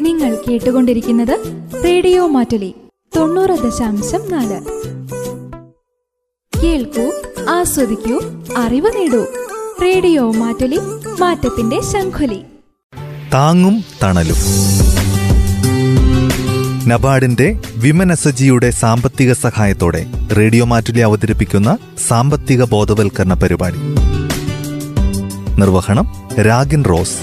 നിങ്ങൾ കേട്ടുകൊണ്ടിരിക്കുന്നത് റേഡിയോ മാറ്റലി തൊണ്ണൂറ് ദശാംശം നാല്. കേൾക്കൂ ആസ്വദിക്കൂ അറിവ് നേടൂ. റേഡിയോ മാറ്റലി മാറ്റത്തിന്റെ ശംഖുലി. താങ്ങും തണലും. നബാർഡിന്റെ വിമനസജിയുടെ സാമ്പത്തിക സഹായത്തോടെ റേഡിയോ മാറ്റുലി അവതരിപ്പിക്കുന്ന സാമ്പത്തിക ബോധവൽക്കരണ പരിപാടി. നിർവഹണം രാഗിൻ റോസ്.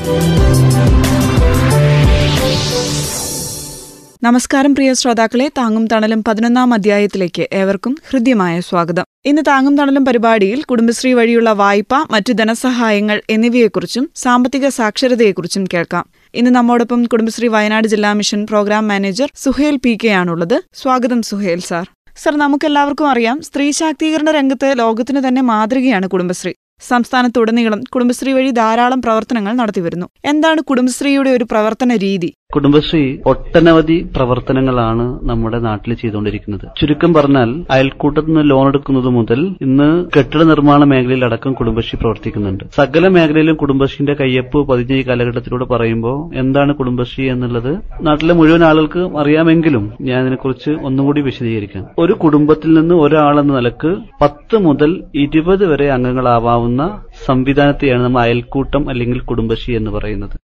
നമസ്കാരം പ്രിയ ശ്രോതാക്കളെ. താങ്ങും തണലും പതിനൊന്നാം അധ്യായത്തിലേക്ക് ഏവർക്കും ഹൃദ്യമായ സ്വാഗതം. ഇന്ന് താങ്ങും തണലും പരിപാടിയിൽ കുടുംബശ്രീ വഴിയുള്ള വായ്പ മറ്റു ധനസഹായങ്ങൾ എന്നിവയെക്കുറിച്ചും സാമ്പത്തിക സാക്ഷരതയെക്കുറിച്ചും കേൾക്കാം. ഇന്ന് നമ്മോടൊപ്പം കുടുംബശ്രീ വയനാട് ജില്ലാ mission programme manager Suhail P K ആണുള്ളത്. സ്വാഗതം സുഹേൽ സാർ. സർ നമുക്കെല്ലാവർക്കും അറിയാം സ്ത്രീ ശാക്തീകരണ രംഗത്ത് ലോകത്തിന് തന്നെ മാതൃകയാണ് കുടുംബശ്രീ. സംസ്ഥാനത്തുടനീളം കുടുംബശ്രീ വഴി ധാരാളം പ്രവർത്തനങ്ങൾ നടത്തിവരുന്നു. എന്താണ് കുടുംബശ്രീയുടെ ഒരു പ്രവർത്തന രീതി? കുടുംബശ്രീ ഒട്ടനവധി പ്രവർത്തനങ്ങളാണ് നമ്മുടെ നാട്ടിൽ ചെയ്തുകൊണ്ടിരിക്കുന്നത്. ചുരുക്കം പറഞ്ഞാൽ അയൽക്കൂട്ടത്തിൽ നിന്ന് ലോൺ എടുക്കുന്നത് മുതൽ ഇന്ന് കെട്ടിട നിർമ്മാണ മേഖലയിൽ അടക്കം കുടുംബശ്രീ പ്രവർത്തിക്കുന്നുണ്ട്. സകല മേഖലയിലും കുടുംബശ്രീന്റെ കയ്യൊപ്പ് പതിഞ്ഞ ഈ കാലഘട്ടത്തിലൂടെ പറയുമ്പോൾ എന്താണ് കുടുംബശ്രീ എന്നുള്ളത് നാട്ടിലെ മുഴുവൻ ആളുകൾക്ക് അറിയാമെങ്കിലും ഞാൻ ഇതിനെക്കുറിച്ച് ഒന്നുകൂടി വിശദീകരിക്കാം. ഒരു കുടുംബത്തിൽ നിന്ന് ഒരാളെന്ന നിലയ്ക്ക് പത്ത് മുതൽ ഇരുപത് വരെ അംഗങ്ങളാവാവുന്ന സംവിധാനത്തെയാണ് നമ്മൾ അയൽക്കൂട്ടം അല്ലെങ്കിൽ കുടുംബശ്രീ എന്ന് പറയുന്നത്.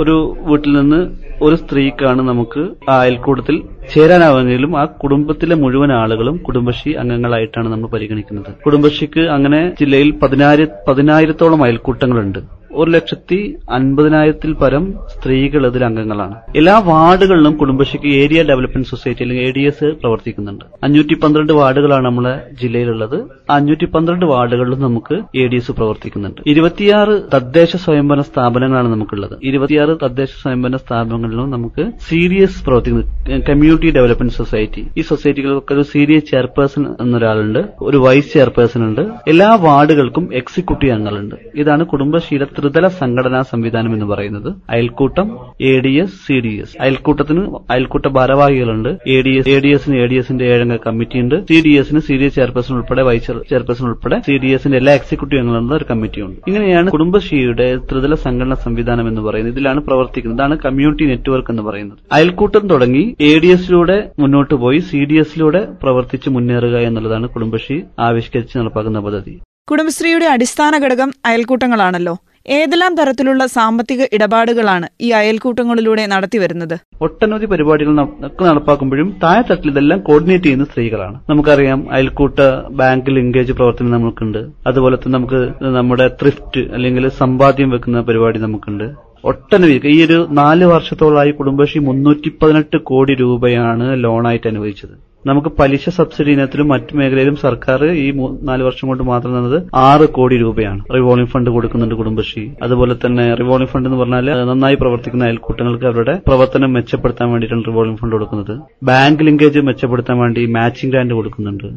ഒരു വീട്ടിൽ നിന്ന് ഒരു സ്ത്രീക്കാണ് നമുക്ക് അയൽക്കൂട്ടത്തിൽ ചേരാനാവുമെങ്കിലും ആ കുടുംബത്തിലെ മുഴുവൻ ആളുകളും കുടുംബശ്രീ അംഗങ്ങളായിട്ടാണ് നമ്മൾ പരിഗണിക്കുന്നത്. കുടുംബശ്രീക്ക് അങ്ങനെ ജില്ലയിൽ പതിനായിര പതിനായിരത്തോളം അയൽക്കൂട്ടങ്ങളുണ്ട്. ഒരു ലക്ഷത്തി അൻപതിനായിരത്തിൽ പരം സ്ത്രീകൾ ഇതിൽ അംഗങ്ങളാണ്. എല്ലാ വാർഡുകളിലും കുടുംബശ്രീക്ക് ഏരിയ ഡെവലപ്മെന്റ് സൊസൈറ്റി അല്ലെങ്കിൽ എ ഡി എസ് പ്രവർത്തിക്കുന്നുണ്ട്. അഞ്ഞൂറ്റി പന്ത്രണ്ട് വാർഡുകളാണ് നമ്മുടെ ജില്ലയിലുള്ളത്. അഞ്ഞൂറ്റി പന്ത്രണ്ട് വാർഡുകളിലും നമുക്ക് എ ഡി എസ് പ്രവർത്തിക്കുന്നുണ്ട്. ഇരുപത്തിയാറ് തദ്ദേശ സ്വയംഭരണ സ്ഥാപനങ്ങളാണ് നമുക്കുള്ളത്. ഇരുപത്തിയാറ് തദ്ദേശ സ്വയംഭരണ സ്ഥാപനങ്ങളിലും നമുക്ക് സി ഡി പ്രവർത്തിക്കുന്നത് കമ്മ്യൂണിറ്റി ഡെവലപ്മെന്റ് സൊസൈറ്റി ഈ സൊസൈറ്റികൾക്ക് ഒരു സീനിയർ എസ് ചെയർപേഴ്സൺ എന്നൊരാളുണ്ട് ഒരു വൈസ് ചെയർപേഴ്സൺ ഉണ്ട്. എല്ലാ വാർഡുകൾക്കും എക്സിക്യൂട്ടീവ് അംഗങ്ങളുണ്ട്. ഇതാണ് കുടുംബശീല ത്രിതല സംഘടനാ സംവിധാനം എന്ന് പറയുന്നത്. അയൽക്കൂട്ടം A D S C D S അയൽക്കൂട്ടത്തിന് അയൽക്കൂട്ട ഭാരവാഹികളുണ്ട്. A D S A D എസിന് എ ഡി എസിന്റെ ഏഴംഗ കമ്മിറ്റി ഉണ്ട്. സി ഡി എസിന് സി ഡി എസ് ചെയർപേഴ്സൺ ഉൾപ്പെടെ വൈസ് ചെയർപേഴ്സൺ ഉൾപ്പെടെ സി ഡി എസിന്റെ എല്ലാ എക്സിക്യൂട്ടീവ് അംഗങ്ങളുള്ള ഒരു കമ്മിറ്റിയുണ്ട് ഇങ്ങനെയാണ് കുടുംബശ്രീയുടെ ത്രിതല സംഘടനാ സംവിധാനം എന്ന് പറയുന്നത്. ഇതിലാണ് പ്രവർത്തിക്കുന്നത്. ഇതാണ് കമ്മ്യൂണിറ്റി നെറ്റ്വർക്ക് എന്ന് പറയുന്നത്. അയൽക്കൂട്ടം തുടങ്ങി എ ഡി എസിലൂടെ മുന്നോട്ട് പോയി സി ഡി എസിലൂടെ പ്രവർത്തിച്ച് മുന്നേറുക എന്നുള്ളതാണ് കുടുംബശ്രീ ആവിഷ്കരിച്ച് നടപ്പാക്കുന്ന പദ്ധതി. കുടുംബശ്രീയുടെ അടിസ്ഥാന ഘടകം അയൽക്കൂട്ടങ്ങളാണല്ലോ. ഏതെല്ലാം തരത്തിലുള്ള സാമ്പത്തിക ഇടപാടുകളാണ് ഈ അയൽക്കൂട്ടങ്ങളിലൂടെ നടത്തിവരുന്നത്? ഒട്ടനവധി പരിപാടികൾ ഒക്കെ നടപ്പാക്കുമ്പോഴും താഴെത്തട്ടിൽ ഇതെല്ലാം കോർഡിനേറ്റ് ചെയ്യുന്ന സ്ത്രീകളാണ്. നമുക്കറിയാം അയൽക്കൂട്ട ബാങ്ക് ലിങ്കേജ് പ്രവർത്തനം നമുക്കുണ്ട്. അതുപോലെ തന്നെ നമുക്ക് നമ്മുടെ ത്രിഫ്റ്റ് അല്ലെങ്കിൽ സമ്പാദ്യം വെക്കുന്ന പരിപാടി നമുക്കുണ്ട്. ഒട്ടനവധി ഈ ഒരു നാല് വർഷത്തോളമായി കുടുംബശ്രീ മുന്നൂറ്റി പതിനെട്ട് കോടി രൂപയാണ് ലോണായിട്ട് അനുവദിച്ചത്. നമുക്ക് പലിശ സബ്സിഡി ഇനത്തിലും മറ്റു മേഖലയിലും സർക്കാർ ഈ നാല് വർഷം കൊണ്ട് മാത്രം തന്നത് ആറ് കോടി രൂപയാണ്. റിവോളിംഗ് ഫണ്ട് കൊടുക്കുന്നുണ്ട് കുടുംബശ്രീ. അതുപോലെ തന്നെ റിവോളിംഗ് ഫണ്ട് എന്ന് പറഞ്ഞാൽ നന്നായി പ്രവർത്തിക്കുന്ന അയൽക്കൂട്ടങ്ങൾക്ക് അവരുടെ പ്രവർത്തനം മെച്ചപ്പെടുത്താൻ വേണ്ടിയിട്ടാണ് റിവോൾവിംഗ് ഫണ്ട് കൊടുക്കുന്നത്. ബാങ്ക് ലിങ്കേജ് മെച്ചപ്പെടുത്താൻ വേണ്ടി മാച്ചിംഗ് ഗ്രാന്റ് കൊടുക്കുന്നുണ്ട്.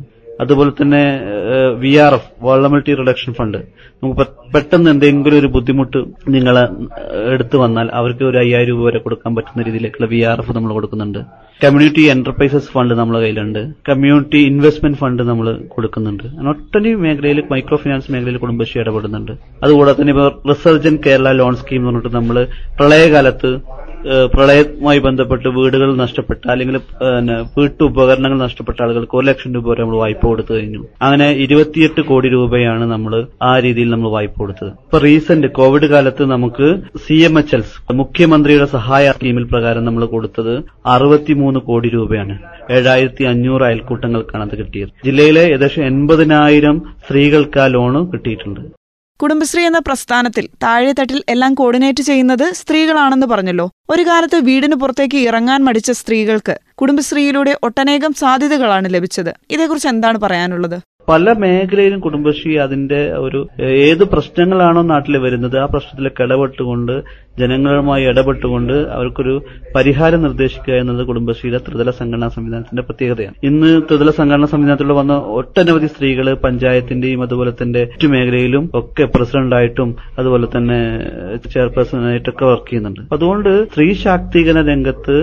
അതുപോലെ തന്നെ V R F vulnerability reduction fund നമുക്ക് പെട്ടെന്ന് എന്തെങ്കിലും ഒരു ബുദ്ധിമുട്ട് നിങ്ങൾ എടുത്തു വന്നാൽ അവർക്ക് ഒരു അയ്യായിരം രൂപ വരെ കൊടുക്കാൻ പറ്റുന്ന രീതിയിലേക്കുള്ള വി ആർ എഫ് നമ്മൾ കൊടുക്കുന്നുണ്ട്. കമ്മ്യൂണിറ്റി എന്റർപ്രൈസസ് ഫണ്ട് നമ്മുടെ കയ്യിലുണ്ട്. കമ്മ്യൂണിറ്റി ഇൻവെസ്റ്റ്മെന്റ് ഫണ്ട് നമ്മൾ കൊടുക്കുന്നുണ്ട്. ഒട്ടനവധി മേഖലയിൽ മൈക്രോ ഫിനാൻസ് മേഖലയിൽ കുടുംബശ്രീ ഇടപെടുന്നുണ്ട്. അതുകൂടാതെ തന്നെ ഇപ്പോൾ റിസർജൻ കേരള ലോൺ സ്കീം എന്ന് പറഞ്ഞിട്ട് നമ്മൾ പ്രളയകാലത്ത് പ്രളയവുമായി ബന്ധപ്പെട്ട് വീടുകൾ നഷ്ടപ്പെട്ട അല്ലെങ്കിൽ വീട്ടുപകരണങ്ങൾ നഷ്ടപ്പെട്ട ആളുകൾക്ക് ഒരു ലക്ഷം രൂപ വരെ നമ്മൾ വായ്പ കൊടുത്തു കഴിഞ്ഞു. അങ്ങനെ ഇരുപത്തിയെട്ട് കോടി രൂപയാണ് നമ്മൾ ആ രീതിയിൽ നമ്മൾ വായ്പ കൊടുത്തത്. ഇപ്പൊ റീസെന്റ് കോവിഡ് കാലത്ത് നമുക്ക് സി എം എച്ച് എൽസ് മുഖ്യമന്ത്രിയുടെ സഹായ സ്കീമിൽ പ്രകാരം നമ്മൾ കൊടുത്തത് അറുപത്തിമൂന്ന് കോടി രൂപയാണ്. ഏഴായിരത്തി അഞ്ഞൂറ് അയൽക്കൂട്ടങ്ങൾക്കാണ് അത് കിട്ടിയത്. ജില്ലയിലെ ഏകദേശം എൺപതിനായിരം സ്ത്രീകൾക്ക് ആ ലോണ് കിട്ടിയിട്ടുണ്ട്. കുടുംബശ്രീ എന്ന പ്രസ്ഥാനത്തിൽ താഴെത്തട്ടിൽ എല്ലാം കോർഡിനേറ്റ് ചെയ്യുന്നത് സ്ത്രീകളാണെന്ന് പറഞ്ഞല്ലോ. ഒരു കാലത്ത് വീടിന് പുറത്തേക്ക് ഇറങ്ങാൻ മടിച്ച സ്ത്രീകൾക്ക് കുടുംബശ്രീയിലൂടെ ഒട്ടനേകം സാധ്യതകളാണ് ലഭിച്ചത്. ഇതേക്കുറിച്ച് എന്താണ് പറയാനുള്ളത്? പല മേഖലയിലും കുടുംബശ്രീ അതിന്റെ ഒരു ഏത് പ്രശ്നങ്ങളാണോ നാട്ടിൽ വരുന്നത് ആ പ്രശ്നത്തിലേക്ക് ഇടപെട്ടുകൊണ്ട് ജനങ്ങളുമായി ഇടപെട്ടുകൊണ്ട് അവർക്കൊരു പരിഹാരം നിർദ്ദേശിക്കുക എന്നത് കുടുംബശ്രീയുടെ ത്രിതല സംഘടനാ സംവിധാനത്തിന്റെ പ്രത്യേകതയാണ്. ഇന്ന് ത്രിതല സംഘടനാ സംവിധാനത്തിലൂടെ വന്ന ഒട്ടനവധി സ്ത്രീകൾ പഞ്ചായത്തിന്റെയും അതുപോലെ തന്നെ മറ്റു മേഖലയിലും ഒക്കെ പ്രസിഡന്റായിട്ടും അതുപോലെ തന്നെ ചെയർപേഴ്സണായിട്ടൊക്കെ വർക്ക് ചെയ്യുന്നുണ്ട്. അതുകൊണ്ട് സ്ത്രീ ശാക്തീകരണ രംഗത്ത്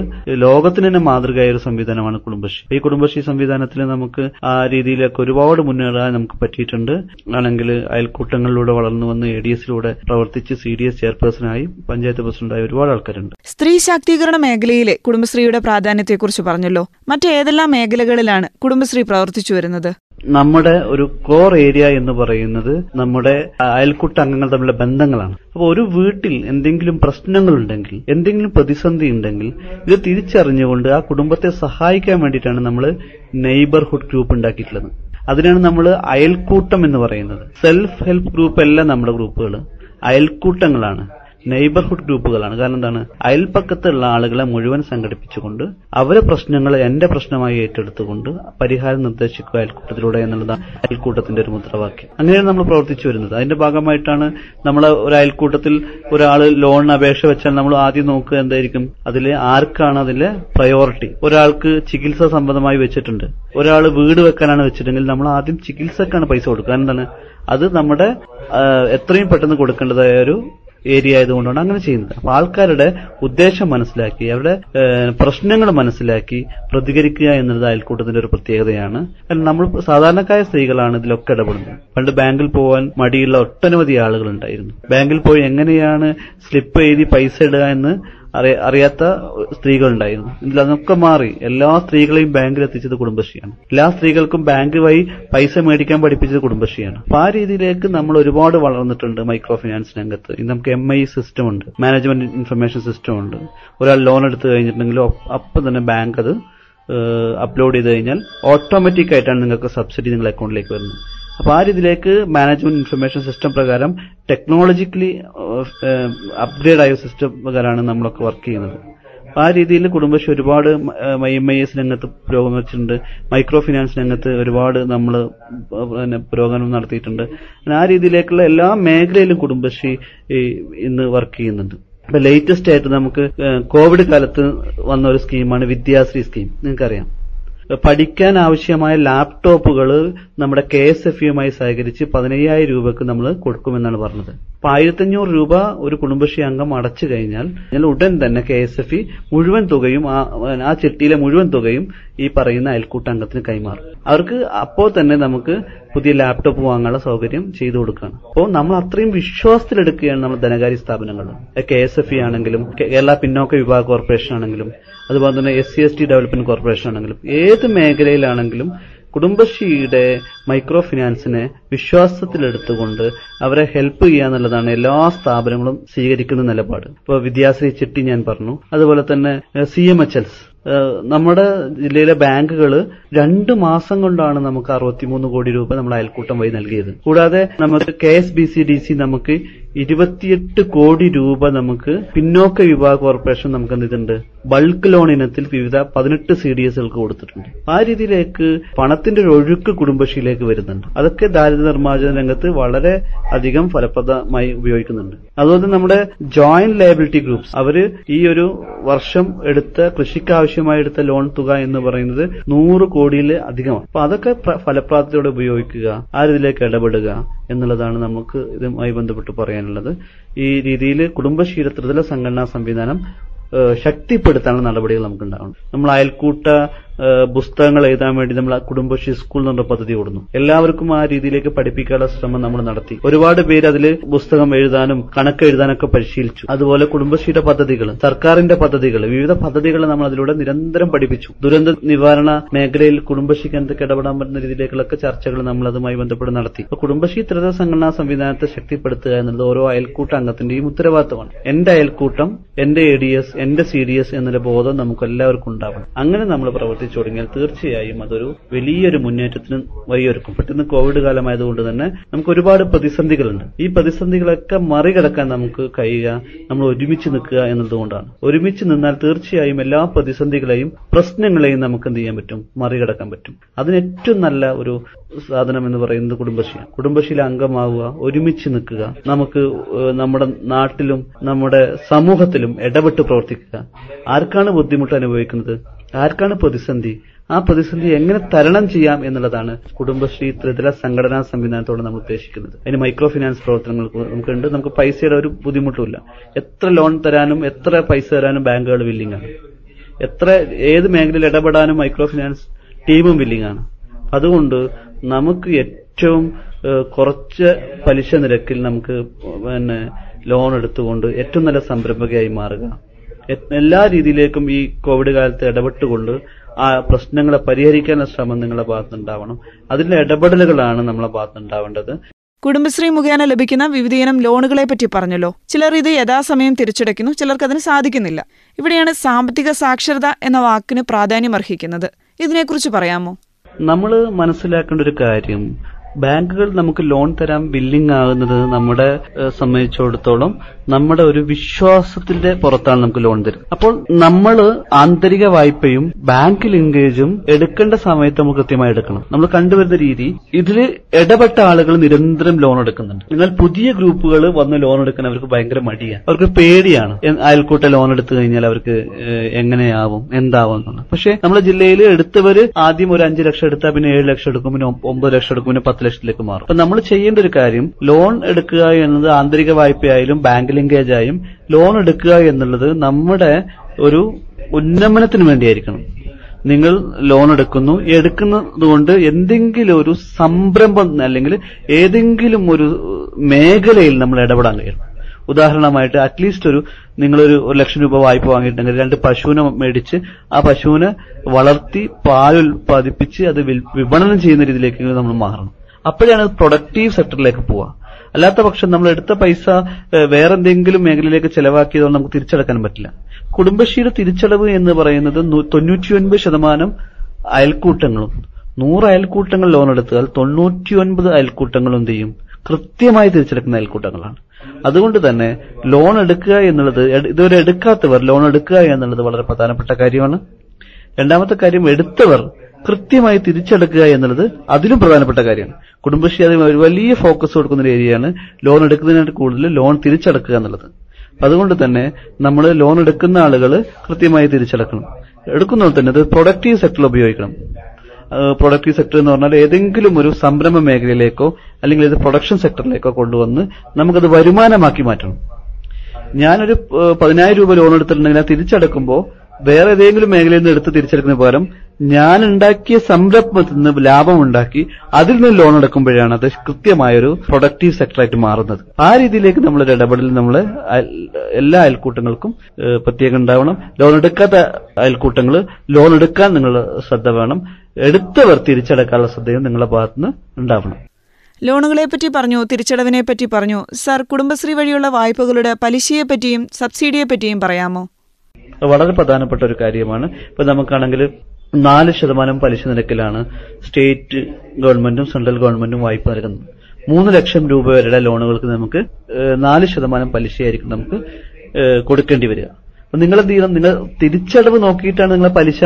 ലോകത്തിന് തന്നെ മാതൃകയായ ഒരു സംവിധാനമാണ് കുടുംബശ്രീ. ഈ കുടുംബശ്രീ സംവിധാനത്തിൽ നമുക്ക് ആ രീതിയിലൊക്കെ ഒരുപാട് മുന്നേറാൻ നമുക്ക് പറ്റിയിട്ടുണ്ട്. ആണെങ്കിൽ അയൽക്കൂട്ടങ്ങളിലൂടെ വളർന്നു വന്ന് എ ഡി എസിലൂടെ പ്രവർത്തിച്ച് സി ഡി എസ് ചെയർപേഴ്സണായി പഞ്ചായത്ത് പ്രസിഡന്റായി ഒരുപാട് ആൾക്കാരുണ്ട്. സ്ത്രീ ശാക്തീകരണ മേഖലയിലെ കുടുംബശ്രീയുടെ പ്രാധാന്യത്തെക്കുറിച്ച് പറഞ്ഞല്ലോ. മറ്റേതെല്ലാം മേഖലകളിലാണ് കുടുംബശ്രീ പ്രവർത്തിച്ചു വരുന്നത്? നമ്മുടെ ഒരു കോർ ഏരിയ എന്ന് പറയുന്നത് നമ്മുടെ അയൽക്കൂട്ട അംഗങ്ങൾ തമ്മിലുള്ള ബന്ധങ്ങളാണ്. അപ്പോൾ ഒരു വീട്ടിൽ എന്തെങ്കിലും പ്രശ്നങ്ങളുണ്ടെങ്കിൽ എന്തെങ്കിലും പ്രതിസന്ധി ഉണ്ടെങ്കിൽ ഇത് തിരിച്ചറിഞ്ഞുകൊണ്ട് ആ കുടുംബത്തെ സഹായിക്കാൻ വേണ്ടിയിട്ടാണ് നമ്മൾ നെയ്ബർഹുഡ് ഗ്രൂപ്പ് ഉണ്ടാക്കിയിട്ടുള്ളത്. അതിനാണ് നമ്മൾ അയൽക്കൂട്ടം എന്ന് പറയുന്നത്. സെൽഫ് ഹെൽപ്പ് ഗ്രൂപ്പ് അല്ല നമ്മുടെ ഗ്രൂപ്പുകൾ അയൽക്കൂട്ടങ്ങളാണ്. നെയ്ബർഹുഡ് ഗ്രൂപ്പുകളാണ്. കാരണം എന്താണ്? അയൽപ്പക്കത്തുള്ള ആളുകളെ മുഴുവൻ സംഘടിപ്പിച്ചുകൊണ്ട് അവരെ പ്രശ്നങ്ങൾ എന്റെ പ്രശ്നമായി ഏറ്റെടുത്തുകൊണ്ട് പരിഹാരം നിർദ്ദേശിക്കുക അയൽക്കൂട്ടത്തിലൂടെ എന്നുള്ളതാണ് അയൽക്കൂട്ടത്തിന്റെ ഒരു മുദ്രാവാക്യം. അങ്ങനെയാണ് നമ്മൾ പ്രവർത്തിച്ചു വരുന്നത്. അതിന്റെ ഭാഗമായിട്ടാണ് നമ്മൾ ഒരു അയൽക്കൂട്ടത്തിൽ ഒരാൾ ലോണിന് അപേക്ഷ വെച്ചാൽ നമ്മൾ ആദ്യം നോക്കുക എന്തായിരിക്കും? അതിൽ ആർക്കാണ് അതിലെ പ്രയോറിറ്റി ഒരാൾക്ക് ചികിത്സ സംബന്ധമായി വെച്ചിട്ടുണ്ട്. ഒരാൾ വീട് വെക്കാനാണ് വെച്ചിട്ടുണ്ടെങ്കിൽ നമ്മൾ ആദ്യം ചികിത്സക്കാണ് പൈസ കൊടുക്കുക. എന്താണ്? അത് നമ്മുടെ എത്രയും പെട്ടെന്ന് കൊടുക്കേണ്ടതായ ഒരു ഏരിയ ആയതുകൊണ്ടാണ് അങ്ങനെ ചെയ്യുന്നത്. അപ്പൊ ആൾക്കാരുടെ ഉദ്ദേശം മനസ്സിലാക്കി അവരുടെ പ്രശ്നങ്ങൾ മനസ്സിലാക്കി പ്രതികരിക്കുക എന്നുള്ളത് അയൽക്കൂട്ടത്തിന്റെ ഒരു പ്രത്യേകതയാണ്. കാരണം നമ്മൾ സാധാരണക്കായ സ്ത്രീകളാണ് ഇതിലൊക്കെ ഇടപെടുന്നത്. പണ്ട് ബാങ്കിൽ പോകാൻ മടിയുള്ള ഒട്ടനവധി ആളുകൾ ഉണ്ടായിരുന്നു. ബാങ്കിൽ പോയി എങ്ങനെയാണ് സ്ലിപ്പ് എഴുതി പൈസ ഇടുക എന്ന് അറിയാത്ത സ്ത്രീകളുണ്ടായിരുന്നു. ഇതിൽ അതൊക്കെ മാറി. എല്ലാ സ്ത്രീകളെയും ബാങ്കിൽ എത്തിച്ചത് കുടുംബശ്രീയാണ്. എല്ലാ സ്ത്രീകൾക്കും ബാങ്ക് വഴി പൈസ മേടിക്കാൻ പഠിപ്പിച്ചത് കുടുംബശ്രീയാണ്. അപ്പൊ ആ രീതിയിലേക്ക് നമ്മൾ ഒരുപാട് വളർന്നിട്ടുണ്ട് മൈക്രോ ഫിനാൻസ് രംഗത്ത്. ഇന്ന് നമുക്ക് എം ഐ സിസ്റ്റം ഉണ്ട്. മാനേജ്മെന്റ് ഇൻഫർമേഷൻ സിസ്റ്റം ഉണ്ട്. ഒരാൾ ലോൺ എടുത്തു കഴിഞ്ഞിട്ടുണ്ടെങ്കിൽ അപ്പം തന്നെ ബാങ്ക് അത് അപ്ലോഡ് ചെയ്ത് കഴിഞ്ഞാൽ ഓട്ടോമാറ്റിക് ആയിട്ടാണ് നിങ്ങൾക്ക് സബ്സിഡി നിങ്ങളുടെ അക്കൗണ്ടിലേക്ക് വരുന്നത്. അപ്പൊ ആ രീതിയിലേക്ക് മാനേജ്മെന്റ് ഇൻഫർമേഷൻ സിസ്റ്റം പ്രകാരം ടെക്നോളജിക്കലി അപ്ഗ്രേഡ് ആയ സിസ്റ്റം പ്രകാരമാണ് നമ്മളൊക്കെ വർക്ക് ചെയ്യുന്നത്. ആ രീതിയിൽ കുടുംബശ്രീ ഒരുപാട് ഐ എം ഐ എസ് രംഗത്ത് പുരോഗമിച്ചിട്ടുണ്ട് മൈക്രോ ഫിനാൻസ് രംഗത്ത് ഒരുപാട് നമ്മൾ പുരോഗമനം നടത്തിയിട്ടുണ്ട്. ആ രീതിയിലേക്കുള്ള എല്ലാ മേഖലയിലും കുടുംബശ്രീ ഇന്ന് വർക്ക് ചെയ്യുന്നുണ്ട്. ഇപ്പൊ ലേറ്റസ്റ്റ് ആയിട്ട് നമുക്ക് കോവിഡ് കാലത്ത് വന്ന ഒരു സ്കീമാണ് വിദ്യാശ്രീ സ്കീം നിങ്ങൾക്കറിയാം. പഠിക്കാൻ ആവശ്യമായ ലാപ്ടോപ്പുകൾ നമ്മുടെ കെ എസ് എഫ് യുമായി സഹകരിച്ച് പതിനയ്യായിരം രൂപക്ക് നമ്മൾ കൊടുക്കുമെന്നാണ് പറഞ്ഞത്. അപ്പൊ ആയിരത്തഞ്ഞൂറ് രൂപ ഒരു കുടുംബശ്രീ അംഗം അടച്ചു കഴിഞ്ഞാൽ ഉടൻ തന്നെ കെ എസ് എഫ് ഇ മുഴുവൻ തുകയും ആ ചിട്ടിയിലെ മുഴുവൻ തുകയും ഈ പറയുന്ന അയൽക്കൂട്ട അംഗത്തിന് കൈമാറും. അവർക്ക് അപ്പോൾ തന്നെ നമുക്ക് പുതിയ ലാപ്ടോപ്പ് വാങ്ങാനുള്ള സൗകര്യം ചെയ്തു കൊടുക്കുകയാണ്. അപ്പോൾ നമ്മൾ അത്രയും വിശ്വാസത്തിലെടുക്കുകയാണ് നമ്മൾ ധനകാര്യ സ്ഥാപനങ്ങൾ. കെ എസ് എഫ് ഇ ആണെങ്കിലും കേരള പിന്നോക്ക വിഭാഗ കോർപ്പറേഷൻ ആണെങ്കിലും അതുപോലെ തന്നെ S C S T development corporation ആണെങ്കിലും ഏത് മേഖലയിലാണെങ്കിലും കുടുംബശ്രീയുടെ മൈക്രോ ഫിനാൻസിനെ വിശ്വാസത്തിലെടുത്തുകൊണ്ട് അവരെ ഹെൽപ്പ് ചെയ്യുക എന്നുള്ളതാണ് എല്ലാ സ്ഥാപനങ്ങളും സ്വീകരിക്കുന്ന നിലപാട്. ഇപ്പോൾ വിദ്യാശ്രീ ചിട്ടി ഞാൻ പറഞ്ഞു. അതുപോലെ തന്നെ സി എം എച്ച് എൽസ് നമ്മുടെ ജില്ലയിലെ ബാങ്കുകൾ രണ്ട് മാസം കൊണ്ടാണ് നമുക്ക് അറുപത്തിമൂന്ന് കോടി രൂപ നമ്മൾ അയൽക്കൂട്ടം വഴി നൽകിയത്. കൂടാതെ നമുക്ക് K S B C D C നമുക്ക് ഇരുപത്തിയെട്ട് കോടി രൂപ നമുക്ക് പിന്നോക്ക വിഭാഗ കോർപ്പറേഷൻ നമുക്ക് എന്ത് ചെയ്തിട്ടുണ്ട് ബൾക്ക് ലോൺ ഇനത്തിൽ വിവിധ പതിനെട്ട് സി ഡി എസുകൾക്ക് കൊടുത്തിട്ടുണ്ട്. ആ രീതിയിലേക്ക് പണത്തിന്റെ ഒരു ഒഴുക്ക് കുടുംബശ്രീയിലേക്ക് വരുന്നുണ്ട്. അതൊക്കെ ദാരിദ്ര്യ നിർമ്മാർജന രംഗത്ത് വളരെ അധികം ഫലപ്രദമായി ഉപയോഗിക്കുന്നുണ്ട്. അതുപോലെ നമ്മുടെ ജോയിന്റ് ലയബിലിറ്റി ഗ്രൂപ്പ്സ് അവർ ഈ ഒരു വർഷം എടുത്ത കൃഷിക്ക് ആവശ്യമായി എടുത്ത ലോൺ തുക എന്ന് പറയുന്നത് നൂറ് കോടിയിൽ അധികമാണ്. അപ്പൊ അതൊക്കെ പ്ര- ഫലപ്രാപ്തിയോടെ ഉപയോഗിക്കുക ആ രീതിയിലേക്ക് ഇടപെടുക എന്നുള്ളതാണ് നമുക്ക് ഇതുമായി ബന്ധപ്പെട്ട് പറയാനുള്ളത്. ഈ രീതിയിൽ കുടുംബശ്രീയുടെ ത്രിതല സംഘടനാ സംവിധാനം ശക്തിപ്പെടുത്താനുള്ള നടപടികൾ നമുക്ക് ഉണ്ടാവണം നമ്മൾ അയൽക്കൂട്ട പുസ്തകങ്ങൾ എഴുതാൻ വേണ്ടി നമ്മൾ കുടുംബശ്രീ സ്കൂൾ എന്നുള്ള പദ്ധതി കൊടുന്നു. എല്ലാവർക്കും ആ രീതിയിലേക്ക് പഠിപ്പിക്കാനുള്ള ശ്രമം നമ്മൾ നടത്തി. ഒരുപാട് പേര് അതിൽ പുസ്തകം എഴുതാനും കണക്ക് എഴുതാനൊക്കെ പരിശീലിച്ചു. അതുപോലെ കുടുംബശ്രീയുടെ പദ്ധതികൾ സർക്കാരിന്റെ പദ്ധതികൾ വിവിധ പദ്ധതികൾ നമ്മൾ അതിലൂടെ നിരന്തരം പഠിപ്പിച്ചു. ദുരന്ത നിവാരണ മേഖലയിൽ കുടുംബശ്രീക്ക് എന്തൊക്കെ ഇടപെടാൻ പറ്റുന്ന രീതിയിലേക്കുള്ള ചർച്ചകൾ നമ്മൾ അതുമായി ബന്ധപ്പെട്ട് നടത്തി. കുടുംബശ്രീ ത്രിത സംഘടനാ സംവിധാനത്തെ ശക്തിപ്പെടുത്തുക എന്നുള്ളത് ഓരോ അയൽക്കൂട്ട അംഗത്തിന്റെയും ഉത്തരവാദിത്തമാണ്. എന്റെ അയൽക്കൂട്ടം എന്റെ എ ഡി എസ് എന്റെ സി ഡി എസ് എന്നുള്ള ബോധം നമുക്ക് എല്ലാവർക്കും ഉണ്ടാവണം. അങ്ങനെ നമ്മൾ പ്രവർത്തിച്ചു തുടങ്ങിയാൽ തീർച്ചയായും അതൊരു വലിയൊരു മുന്നേറ്റത്തിന് വഴിയൊരുക്കും. പെട്ടെന്ന് കോവിഡ് കാലമായതുകൊണ്ട് തന്നെ നമുക്ക് ഒരുപാട് പ്രതിസന്ധികളുണ്ട്. ഈ പ്രതിസന്ധികളൊക്കെ മറികടക്കാൻ നമുക്ക് കഴിയുക നമ്മൾ ഒരുമിച്ച് നിൽക്കുക എന്നതുകൊണ്ടാണ്. ഒരുമിച്ച് നിന്നാൽ തീർച്ചയായും എല്ലാ പ്രതിസന്ധികളെയും പ്രശ്നങ്ങളെയും നമുക്ക് എന്ത് ചെയ്യാൻ പറ്റും? മറികടക്കാൻ പറ്റും. അതിന് ഏറ്റവും നല്ല ഒരു സാധനം എന്ന് പറയുന്നത് കുടുംബശ്രീയാണ്. കുടുംബശ്രീയിലെ അംഗമാവുക ഒരുമിച്ച് നിൽക്കുക നമുക്ക് നമ്മുടെ നാട്ടിലും നമ്മുടെ സമൂഹത്തിലും ഇടപെട്ട് പ്രവർത്തിക്കുക. ആർക്കാണ് ബുദ്ധിമുട്ട് അനുഭവിക്കുന്നത്? ആർക്കാണ് പ്രതിസന്ധി? ആ പ്രതിസന്ധി എങ്ങനെ തരണം ചെയ്യാം എന്നുള്ളതാണ് കുടുംബശ്രീ ത്രിതല സംഘടനാ സംവിധാനത്തോട് നമ്മൾ ഉദ്ദേശിക്കുന്നത്. അതിന് മൈക്രോ ഫിനാൻസ് പ്രവർത്തനങ്ങൾ നമുക്കുണ്ട്. നമുക്ക് പൈസയുടെ ഒരു ബുദ്ധിമുട്ടുമില്ല. എത്ര ലോൺ തരാനും എത്ര പൈസ തരാനും ബാങ്കുകൾ വില്ലിംഗ് ആണ്. എത്ര ഏത് മേഖലയിൽ ഇടപെടാനും മൈക്രോ ഫിനാൻസ് ടീമും വില്ലിംഗ് ആണ്. അതുകൊണ്ട് നമുക്ക് ഏറ്റവും കുറച്ച് പലിശ നിരക്കിൽ നമുക്ക് പിന്നെ ലോൺ എടുത്തുകൊണ്ട് ഏറ്റവും നല്ല സംരംഭകയായി മാറുക. എല്ലാ രീതിയിലേക്കും ഈ കോവിഡ് കാലത്ത് ഇടപെട്ടുകൊണ്ട് ആ പ്രശ്നങ്ങളെ പരിഹരിക്കാനുള്ള ശ്രമം നിങ്ങളുടെ ഭാഗത്തുനിന്നുണ്ടാവണം. അതിന്റെ ഇടപെടലുകളാണ് നമ്മളെ ഭാഗത്തുനിന്നുണ്ടാവേണ്ടത്. കുടുംബശ്രീ മുഖേന ലഭിക്കുന്ന വിവിധയിനം ലോണുകളെ പറ്റി പറഞ്ഞല്ലോ. ചിലർ ഇത് യഥാസമയം തിരിച്ചടയ്ക്കുന്നു ചിലർക്ക് അതിന് സാധിക്കുന്നില്ല. ഇവിടെയാണ് സാമ്പത്തിക സാക്ഷരത എന്ന വാക്കിന് പ്രാധാന്യം അർഹിക്കുന്നത് ഇതിനെക്കുറിച്ച് പറയാമോ? നമ്മൾ മനസ്സിലാക്കേണ്ട ഒരു കാര്യം ബാങ്കുകൾ നമുക്ക് ലോൺ തരാൻ ബില്ലിംഗ് ആകുന്നത് നമ്മുടെ സംബന്ധിച്ചിടത്തോളം നമ്മുടെ ഒരു വിശ്വാസത്തിന്റെ പുറത്താണ് നമുക്ക് ലോൺ തരും അപ്പോൾ നമ്മൾ ആന്തരിക വായ്പയും ബാങ്ക് ലിങ്കേജും എടുക്കേണ്ട സമയത്ത് നമ്മൾ കൃത്യമായി എടുക്കണം. നമ്മൾ കണ്ടുവരുന്ന രീതി ഇതിൽ ഇടപെട്ട ആളുകൾ നിരന്തരം ലോൺ എടുക്കുന്നുണ്ട്. എന്നാൽ പുതിയ ഗ്രൂപ്പുകൾ വന്ന് ലോൺ എടുക്കാൻ അവർക്ക് ഭയങ്കര മടിയാണ്. അവർക്ക് പേടിയാണ്. അയൽക്കൂട്ട ലോൺ എടുത്തു കഴിഞ്ഞാൽ അവർക്ക് എങ്ങനെയാവും എന്താവും എന്നുള്ളത് പക്ഷെ നമ്മുടെ ജില്ലയിൽ എടുത്തവർ ആദ്യം ഒരു അഞ്ച് ലക്ഷം എടുത്താൽ പിന്നെ ഏഴ് ലക്ഷം എടുക്കും പിന്നെ ഒമ്പത് ലക്ഷം എടുക്കും പിന്നെ പത്ത് ലക്ഷത്തിലേക്ക് മാറും. അപ്പൊ നമ്മൾ ചെയ്യേണ്ട ഒരു കാര്യം ലോൺ എടുക്കുക എന്നത് ആന്തരിക വായ്പയായാലും ബാങ്ക് ലിങ്കേജ് ആയും ലോൺ എടുക്കുക എന്നുള്ളത് നമ്മുടെ ഒരു ഉന്നമനത്തിന് വേണ്ടിയായിരിക്കണം. നിങ്ങൾ ലോൺ എടുക്കുന്നു എടുക്കുന്നതുകൊണ്ട് എന്തെങ്കിലും ഒരു സംരംഭം അല്ലെങ്കിൽ ഏതെങ്കിലും ഒരു മേഖലയിൽ നമ്മൾ ഇടപെടാൻ കഴിയണം. ഉദാഹരണമായിട്ട് അറ്റ്ലീസ്റ്റ് ഒരു നിങ്ങളൊരു ഒരു ലക്ഷം രൂപ വായ്പ വാങ്ങിയിട്ടുണ്ടെങ്കിൽ രണ്ട് പശുവിനെ മേടിച്ച് ആ പശുവിനെ വളർത്തി പാൽ ഉൽപ്പാദിപ്പിച്ച് അത് വിപണനം ചെയ്യുന്ന രീതിയിലേക്ക് നമ്മൾ മാറണം. അപ്പോഴാണ് പ്രൊഡക്റ്റീവ് സെക്ടറിലേക്ക് പോവുക. അല്ലാത്ത പക്ഷം നമ്മൾ എടുത്ത പൈസ വേറെ എന്തെങ്കിലും മേഖലയിലേക്ക് ചെലവാക്കിയതുകൊണ്ട് നമുക്ക് തിരിച്ചടക്കാൻ പറ്റില്ല. കുടുംബശ്രീയുടെ തിരിച്ചടവ് എന്ന് പറയുന്നത് തൊണ്ണൂറ്റിയൊൻപത് ശതമാനം അയൽക്കൂട്ടങ്ങളും നൂറ് അയൽക്കൂട്ടങ്ങൾ ലോൺ എടുത്താൽ തൊണ്ണൂറ്റിയൊൻപത് അയൽക്കൂട്ടങ്ങളും ചെയ്യും? കൃത്യമായി തിരിച്ചെടുക്കുന്ന അയൽക്കൂട്ടങ്ങളാണ്. അതുകൊണ്ട് തന്നെ ലോൺ എടുക്കുക എന്നുള്ളത് ഇതുവരെ എടുക്കാത്തവർ ലോൺ എടുക്കുക എന്നുള്ളത് വളരെ പ്രധാനപ്പെട്ട കാര്യമാണ്. രണ്ടാമത്തെ കാര്യം എടുത്തവർ കൃത്യമായി തിരിച്ചെടുക്കുക എന്നുള്ളത് അതിലും പ്രധാനപ്പെട്ട കാര്യമാണ്. കുടുംബശ്രീ അതിന് ഒരു വലിയ ഫോക്കസ് കൊടുക്കുന്ന ഒരു ഏരിയയാണ് ലോൺ എടുക്കുന്നതിനായിട്ട് കൂടുതൽ ലോൺ തിരിച്ചടക്കുക എന്നുള്ളത്. അതുകൊണ്ട് തന്നെ നമ്മൾ ലോൺ എടുക്കുന്ന ആളുകൾ കൃത്യമായി തിരിച്ചടക്കണം. എടുക്കുന്നതുപോലെ തന്നെ അത് പ്രൊഡക്റ്റീവ് സെക്ടറിൽ ഉപയോഗിക്കണം. പ്രൊഡക്റ്റീവ് സെക്ടർ എന്ന് പറഞ്ഞാൽ ഏതെങ്കിലും ഒരു സംരംഭ മേഖലയിലേക്കോ അല്ലെങ്കിൽ ഇത് പ്രൊഡക്ഷൻ സെക്ടറിലേക്കോ കൊണ്ടുവന്ന് നമുക്കത് വരുമാനമാക്കി മാറ്റണം. ഞാനൊരു പതിനായിരം രൂപ ലോൺ എടുത്തിട്ടുണ്ടെങ്കിൽ തിരിച്ചടക്കുമ്പോൾ വേറെ ഏതെങ്കിലും മേഖലയിൽ നിന്ന് എടുത്ത് തിരിച്ചെടുക്കുന്ന പകരം ഞാൻ ഉണ്ടാക്കിയ സംരംഭത്തിൽ നിന്ന് ലാഭം ഉണ്ടാക്കി അതിൽ നിന്ന് ലോൺ എടുക്കുമ്പോഴാണ് അത് കൃത്യമായൊരു പ്രൊഡക്റ്റീവ് സെക്ടറായിട്ട് മാറുന്നത്. ആ രീതിയിലേക്ക് നമ്മളൊരു ഇടപെടൽ നമ്മൾ എല്ലാ അയൽക്കൂട്ടങ്ങൾക്കും പ്രത്യേകം ഉണ്ടാവണം. ലോൺ എടുക്കാത്ത അയൽക്കൂട്ടങ്ങൾ ലോൺ എടുക്കാൻ നിങ്ങൾ ശ്രദ്ധ വേണം. എടുത്തവർ തിരിച്ചടക്കാനുള്ള ശ്രദ്ധയും നിങ്ങളുടെ ഭാഗത്തുനിന്ന് ഉണ്ടാവണം. ലോണുകളെ പറ്റി പറഞ്ഞു തിരിച്ചടവിനെ പറ്റി പറഞ്ഞു. സർ കുടുംബശ്രീ വഴിയുള്ള വായ്പകളുടെ പലിശയെ പറ്റിയും സബ്സിഡിയെ പറ്റിയും പറയാമോ? വളരെ പ്രധാനപ്പെട്ട ഒരു കാര്യമാണ്. ഇപ്പൊ നമുക്കാണെങ്കിൽ നാല് ശതമാനം പലിശ നിരക്കിലാണ് സ്റ്റേറ്റ് ഗവൺമെന്റും സെൻട്രൽ ഗവൺമെന്റും വായ്പ നൽകുന്നത്. മൂന്ന് ലക്ഷം രൂപ വരെയുള്ള ലോണുകൾക്ക് നമുക്ക് നാല് ശതമാനം പലിശയായിരിക്കും നമുക്ക് കൊടുക്കേണ്ടി വരിക. അപ്പൊ നിങ്ങൾ എന്ത് ചെയ്യണം? നിങ്ങൾ തിരിച്ചടവ് നോക്കിയിട്ടാണ് നിങ്ങൾ പലിശ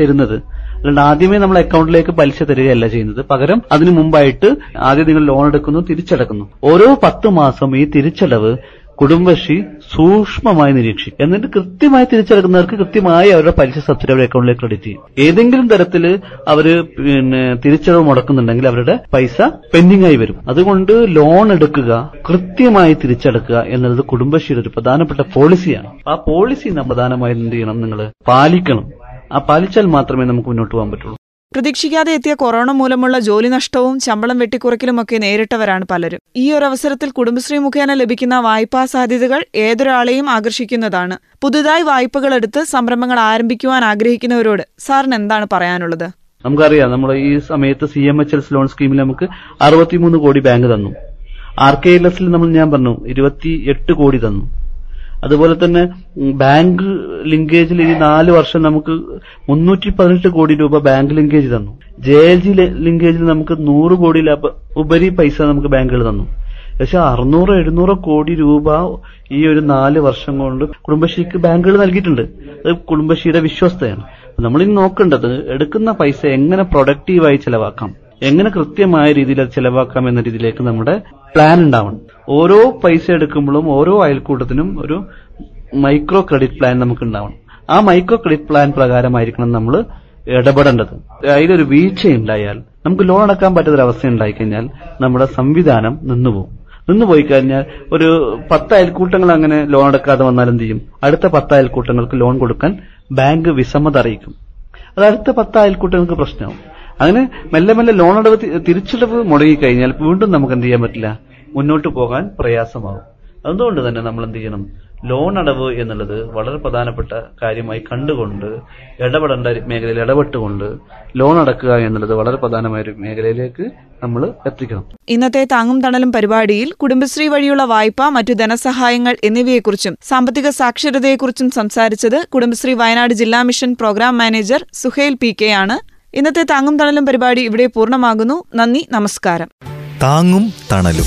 തരുന്നത്. അല്ലാണ്ട് ആദ്യമേ നമ്മൾ അക്കൗണ്ടിലേക്ക് പലിശ തരികയല്ല ചെയ്യുന്നത്. പകരം അതിനു മുമ്പായിട്ട് ആദ്യം നിങ്ങൾ ലോൺ എടുക്കുന്നു തിരിച്ചടക്കുന്നു. ഓരോ പത്ത് മാസം ഈ തിരിച്ചടവ് കുടുംബശ്രീ സൂക്ഷ്മമായി നിരീക്ഷിക്കും. എന്നിട്ട് കൃത്യമായി തിരിച്ചടക്കുന്നവർക്ക് കൃത്യമായി അവരുടെ പലിശ സബ്സിഡി അവരുടെ അക്കൗണ്ടിലേക്ക് ക്രെഡിറ്റ് ചെയ്യും. ഏതെങ്കിലും തരത്തിൽ അവർ പിന്നെ തിരിച്ചടവ് മുടക്കുന്നുണ്ടെങ്കിൽ അവരുടെ പൈസ പെൻഡിംഗ് ആയി വരും. അതുകൊണ്ട് ലോൺ എടുക്കുക കൃത്യമായി തിരിച്ചടക്കുക എന്നുള്ളത് കുടുംബശ്രീയുടെ ഒരു പ്രധാനപ്പെട്ട പോളിസിയാണ് ആ പോളിസി പ്രധാനമായും എന്ത് ചെയ്യണം? നിങ്ങൾ പാലിക്കണം. ആ പാലിച്ചാൽ മാത്രമേ നമുക്ക് മുന്നോട്ട് പോകാൻ പറ്റുള്ളൂ. പ്രതീക്ഷിക്കാതെ എത്തിയ കൊറോണ മൂലമുള്ള ജോലി നഷ്ടവും ശമ്പളം വെട്ടിക്കുറയ്ക്കലുമൊക്കെ നേരിട്ടവരാണ് പലരും. ഈ ഒരു അവസരത്തിൽ കുടുംബശ്രീ മുഖേന ലഭിക്കുന്ന വായ്പാ സാധ്യതകൾ ഏതൊരാളെയും ആകർഷിക്കുന്നതാണ്. പുതുതായി വായ്പകൾ എടുത്ത് സംരംഭങ്ങൾ ആരംഭിക്കുവാൻ ആഗ്രഹിക്കുന്നവരോട് സാറിന് എന്താണ് പറയാനുള്ളത്? നമുക്കറിയാം നമ്മൾ ഈ സമയത്ത് C M H S loan സ്കീമിൽ നമുക്ക് അറുപത്തിമൂന്ന് കോടി ബാങ്ക് തന്നു. ആർ കെ എൽ എസിൽ നമ്മൾ ഞാൻ പറഞ്ഞു ഇരുപത്തി എട്ട് കോടി തന്നു. അതുപോലെ തന്നെ ബാങ്ക് ലിങ്കേജിൽ ഈ നാല് വർഷം നമുക്ക് മുന്നൂറ്റി പതിനെട്ട് കോടി രൂപ ബാങ്ക് ലിങ്കേജ് തന്നു. ജെ എൽ ജി ലിങ്കേജിൽ നമുക്ക് നൂറ് കോടി ഉപരി പൈസ നമുക്ക് ബാങ്കുകൾ തന്നു. പക്ഷെ അറുന്നൂറ് എഴുന്നൂറ് കോടി രൂപ ഈ ഒരു നാല് വർഷം കൊണ്ട് കുടുംബശ്രീക്ക് ബാങ്കുകൾ നൽകിയിട്ടുണ്ട്. അത് കുടുംബശ്രീയുടെ വിശ്വസ്തയാണ്. നമ്മളിന്ന് നോക്കേണ്ടത് എടുക്കുന്ന പൈസ എങ്ങനെ പ്രൊഡക്റ്റീവായി ചെലവാക്കാം? എങ്ങനെ കൃത്യമായ രീതിയിൽ അത് ചെലവാക്കാം എന്ന രീതിയിലേക്ക് നമ്മുടെ പ്ലാൻ ഉണ്ടാവണം. ഓരോ പൈസ എടുക്കുമ്പോഴും ഓരോ അയൽക്കൂട്ടത്തിനും ഒരു മൈക്രോ ക്രെഡിറ്റ് പ്ലാൻ നമുക്ക് ഉണ്ടാവണം ആ മൈക്രോ ക്രെഡിറ്റ് പ്ലാൻ പ്രകാരമായിരിക്കണം നമ്മൾ ഇടപെടേണ്ടത്. അതിലൊരു വീഴ്ച ഉണ്ടായാൽ നമുക്ക് ലോൺ അടക്കാൻ പറ്റാത്തൊരവസ്ഥ ഉണ്ടായിക്കഴിഞ്ഞാൽ നമ്മുടെ സംവിധാനം നിന്നുപോകും. നിന്നുപോയി കഴിഞ്ഞാൽ ഒരു പത്ത് അയൽക്കൂട്ടങ്ങൾ അങ്ങനെ ലോൺ എടുക്കാതെ വന്നാൽ എന്ത് ചെയ്യും? അടുത്ത പത്ത് അയൽക്കൂട്ടങ്ങൾക്ക് ലോൺ കൊടുക്കാൻ ബാങ്ക് വിസമ്മത അറിയിക്കും. അത് അടുത്ത പത്ത് അയൽക്കൂട്ടങ്ങൾക്ക് പ്രശ്നമാവും. അങ്ങനെ മെല്ലെ മെല്ലെ ലോണടവ് തിരിച്ചടവ് മുടങ്ങിക്കഴിഞ്ഞാൽ വീണ്ടും നമുക്ക് എന്ത് ചെയ്യാൻ പറ്റില്ല? മുന്നോട്ട് പോകാൻ പ്രയാസമാകും അതുകൊണ്ട് തന്നെ നമ്മൾ എന്ത് ചെയ്യണം? ലോൺ അടവ് എന്നുള്ളത് വളരെ പ്രധാനപ്പെട്ട കാര്യമായി കണ്ടുകൊണ്ട് ഇടപെടേണ്ട മേഖലയിൽ ഇടപെട്ടുകൊണ്ട് ലോൺ അടക്കുക എന്നുള്ളത് വളരെ പ്രധാനമായ ഒരു മേഖലയിലേക്ക് നമ്മൾ എത്തിക്കണം. ഇന്നത്തെ താങ്ങും തണലും പരിപാടിയിൽ കുടുംബശ്രീ വഴിയുള്ള വായ്പ മറ്റു ധനസഹായങ്ങൾ എന്നിവയെക്കുറിച്ചും സാമ്പത്തിക സാക്ഷരതയെക്കുറിച്ചും സംസാരിച്ചത് കുടുംബശ്രീ വയനാട് ജില്ലാ mission programme manager Suhail P K ആണ്. ഇന്നത്തെ താങ്ങും തണലും പരിപാടി ഇവിടെ പൂർണമാകുന്നു. നന്ദി നമസ്കാരം. താങ്ങും തണലും.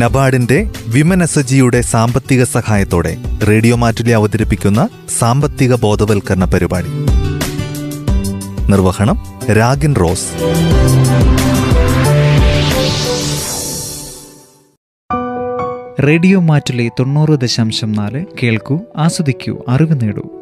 നബാർഡിന്റെ വിമൻ എസ്ജിയുടെ സാമ്പത്തിക സഹായത്തോടെ റേഡിയോ മാറ്റുലി അവതരിപ്പിക്കുന്ന സാമ്പത്തിക ബോധവൽക്കരണ പരിപാടി. നിർവഹണം രാഗിൻ റോസ്. റേഡിയോ മാറ്റുലി തൊണ്ണൂറ് ദശാംശം നാല് കേൾക്കൂ ആസ്വദിക്കൂ അറിവ് നേടൂ.